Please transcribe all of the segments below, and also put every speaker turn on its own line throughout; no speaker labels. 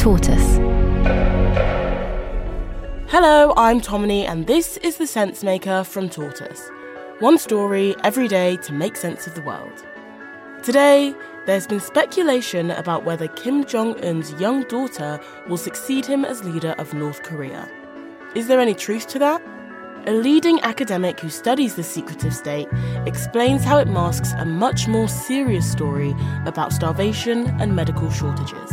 Tortoise.
Hello, I'm Tomini, and this is The Sensemaker from Tortoise. One story every day to make sense of the world. Today, there's been speculation about whether Kim Jong un's young daughter will succeed him as leader of North Korea. Is there any truth to that? A leading academic who studies the secretive state explains how it masks a much more serious story about starvation and medical shortages.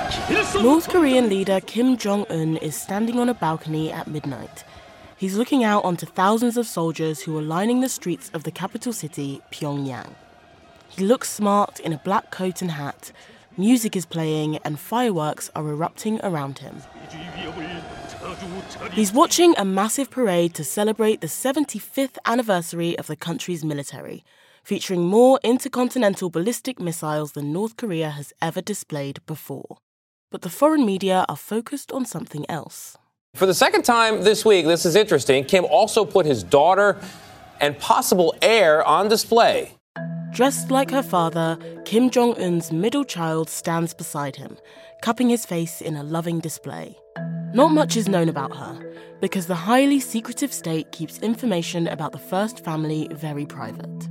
North Korean leader Kim Jong un is standing on a balcony at midnight. He's looking out onto thousands of soldiers who are lining the streets of the capital city, Pyongyang. He looks smart in a black coat and hat. Music is playing and fireworks are erupting around him. He's watching a massive parade to celebrate the 75th anniversary of the country's military, featuring more intercontinental ballistic missiles than North Korea has ever displayed before. But the foreign media are focused on something else.
For the second time this week, this is interesting, Kim also put his daughter and possible heir on display.
Dressed like her father, Kim Jong un's middle child stands beside him, cupping his face in a loving display. Not much is known about her, because the highly secretive state keeps information about the first family very private.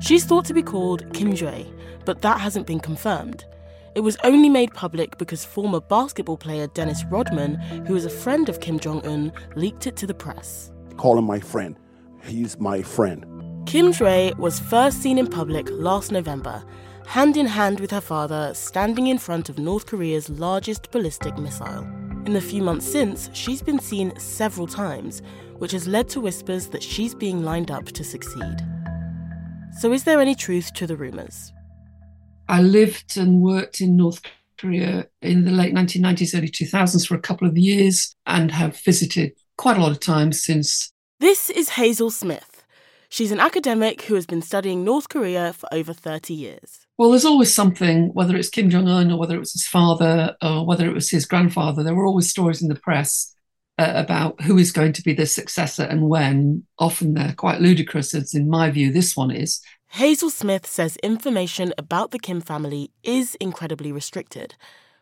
She's thought to be called Kim Jue, but that hasn't been confirmed. It was only made public because former basketball player Dennis Rodman, who is a friend of Kim Jong un, leaked it to the press.
Call him my friend. He's my friend.
Kim Jue was first seen in public last November, hand in hand with her father, standing in front of North Korea's largest ballistic missile. In the few months since, she's been seen several times, which has led to whispers that she's being lined up to succeed. So, is there any truth to the rumours?
I lived and worked in North Korea in the late 1990s, early 2000s for a couple of years and have visited quite a lot of times since.
This is Hazel Smith. She's an academic who has been studying North Korea for over 30 years.
Well, there's always something, whether it's Kim Jong un or whether it was his father or whether it was his grandfather, there were always stories in the press uh, about who is going to be the successor and when. Often they're quite ludicrous, as in my view, this one is.
Hazel Smith says information about the Kim family is incredibly restricted.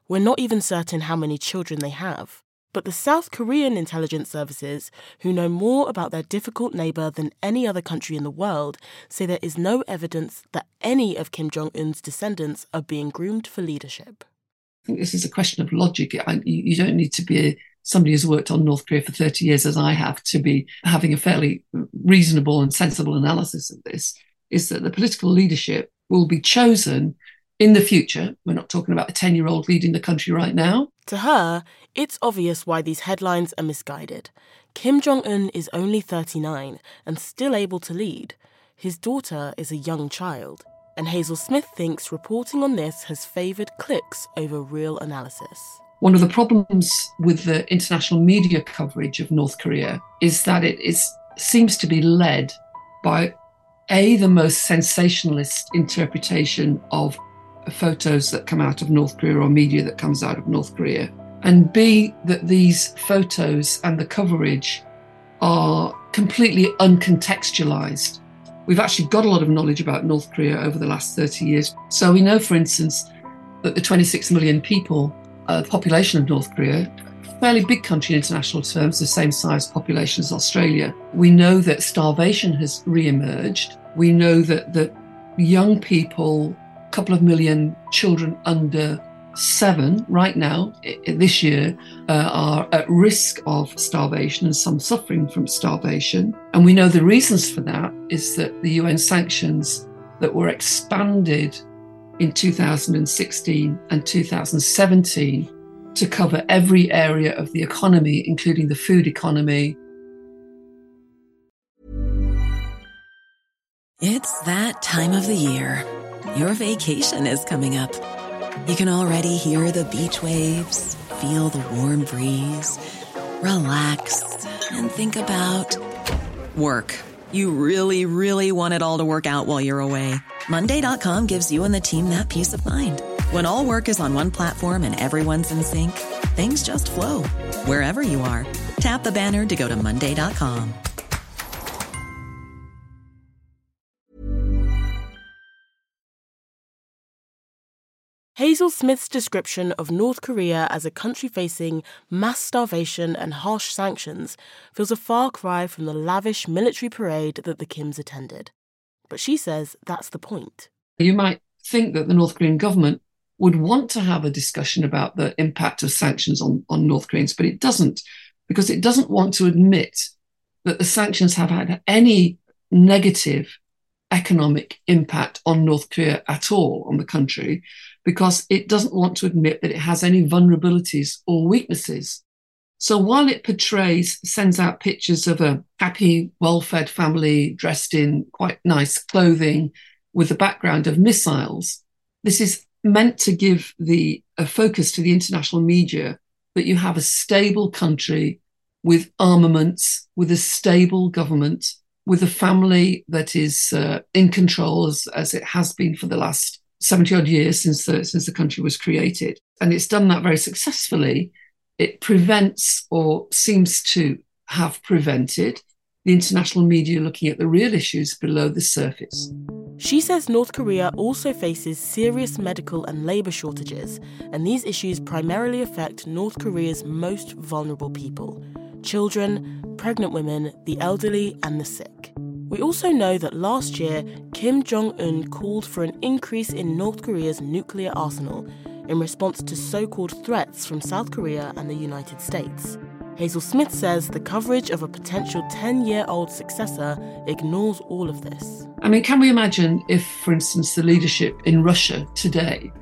We're not even certain how many children they have. But the South Korean intelligence services, who know more about their difficult neighbour than any other country in the world, say there is no evidence that any of Kim Jong un's descendants are being groomed for leadership.
I think this is a question of logic. you don't need to be somebody who's worked on North Korea for 30 years, as I have, to be having a fairly reasonable and sensible analysis of this. Is that the political leadership will be chosen in the future. We're not talking about a 10 year old leading the country right now.
To her, it's obvious why these headlines are misguided. Kim Jong un is only 39 and still able to lead. His daughter is a young child. And Hazel Smith thinks reporting on this has favoured clicks over real analysis.
One of the problems with the international media coverage of North Korea is that it is, seems to be led by A, the most sensationalist interpretation of photos that come out of North Korea or media that comes out of North Korea, and B, that these photos and the coverage are completely uncontextualized. We've actually got a lot of knowledge about North Korea over the last 30 years. So we know, for instance, that the 26 million people, uh, population of North Korea, fairly big country in international terms, the same size population as Australia. We know that starvation has re-emerged. We know that that young people a couple of million children under seven right now, this year, uh, are at risk of starvation and some suffering from starvation. And we know the reasons for that is that the UN sanctions that were expanded in 2016 and 2017 to cover every area of the economy, including the food economy.
It's that time of the year. Your vacation is coming up. You can already hear the beach waves, feel the warm breeze, relax, and think about work. You really, really want it all to work out while you're away. Monday.com gives you and the team that peace of mind. When all work is on one platform and everyone's in sync, things just flow wherever you are. Tap the banner to go to Monday.com.
Hazel Smith's description of North Korea as a country facing mass starvation and harsh sanctions feels a far cry from the lavish military parade that the Kims attended. But she says that's the point.
You might think that the North Korean government would want to have a discussion about the impact of sanctions on, on North Koreans, but it doesn't, because it doesn't want to admit that the sanctions have had any negative economic impact on North Korea at all, on the country, because it doesn't want to admit that it has any vulnerabilities or weaknesses. So while it portrays, sends out pictures of a happy, well fed family dressed in quite nice clothing with the background of missiles, this is meant to give the a focus to the international media that you have a stable country with armaments, with a stable government, with a family that is uh, in control as, as it has been for the last 70 odd years since the, since the country was created. And it's done that very successfully. It prevents or seems to have prevented the international media looking at the real issues below the surface.
She says North Korea also faces serious medical and labour shortages, and these issues primarily affect North Korea's most vulnerable people children, pregnant women, the elderly, and the sick. We also know that last year, Kim Jong un called for an increase in North Korea's nuclear arsenal in response to so called threats from South Korea and the United States. Hazel Smith says the coverage of a potential 10 year old successor ignores all of this.
I mean, can we imagine if, for instance, the leadership in Russia today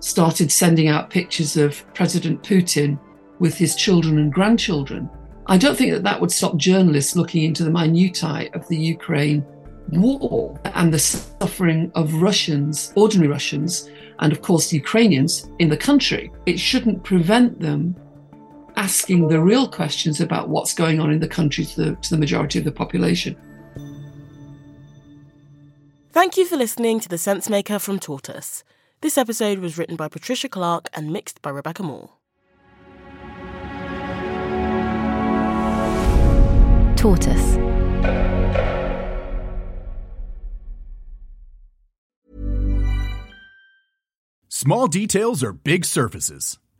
started sending out pictures of President Putin with his children and grandchildren? I don't think that that would stop journalists looking into the minutiae of the Ukraine war and the suffering of Russians, ordinary Russians, and of course Ukrainians in the country. It shouldn't prevent them asking the real questions about what's going on in the country to the, to the majority of the population.
Thank you for listening to The Sensemaker from Tortoise. This episode was written by Patricia Clark and mixed by Rebecca Moore.
Tortoise.
Small details are big surfaces.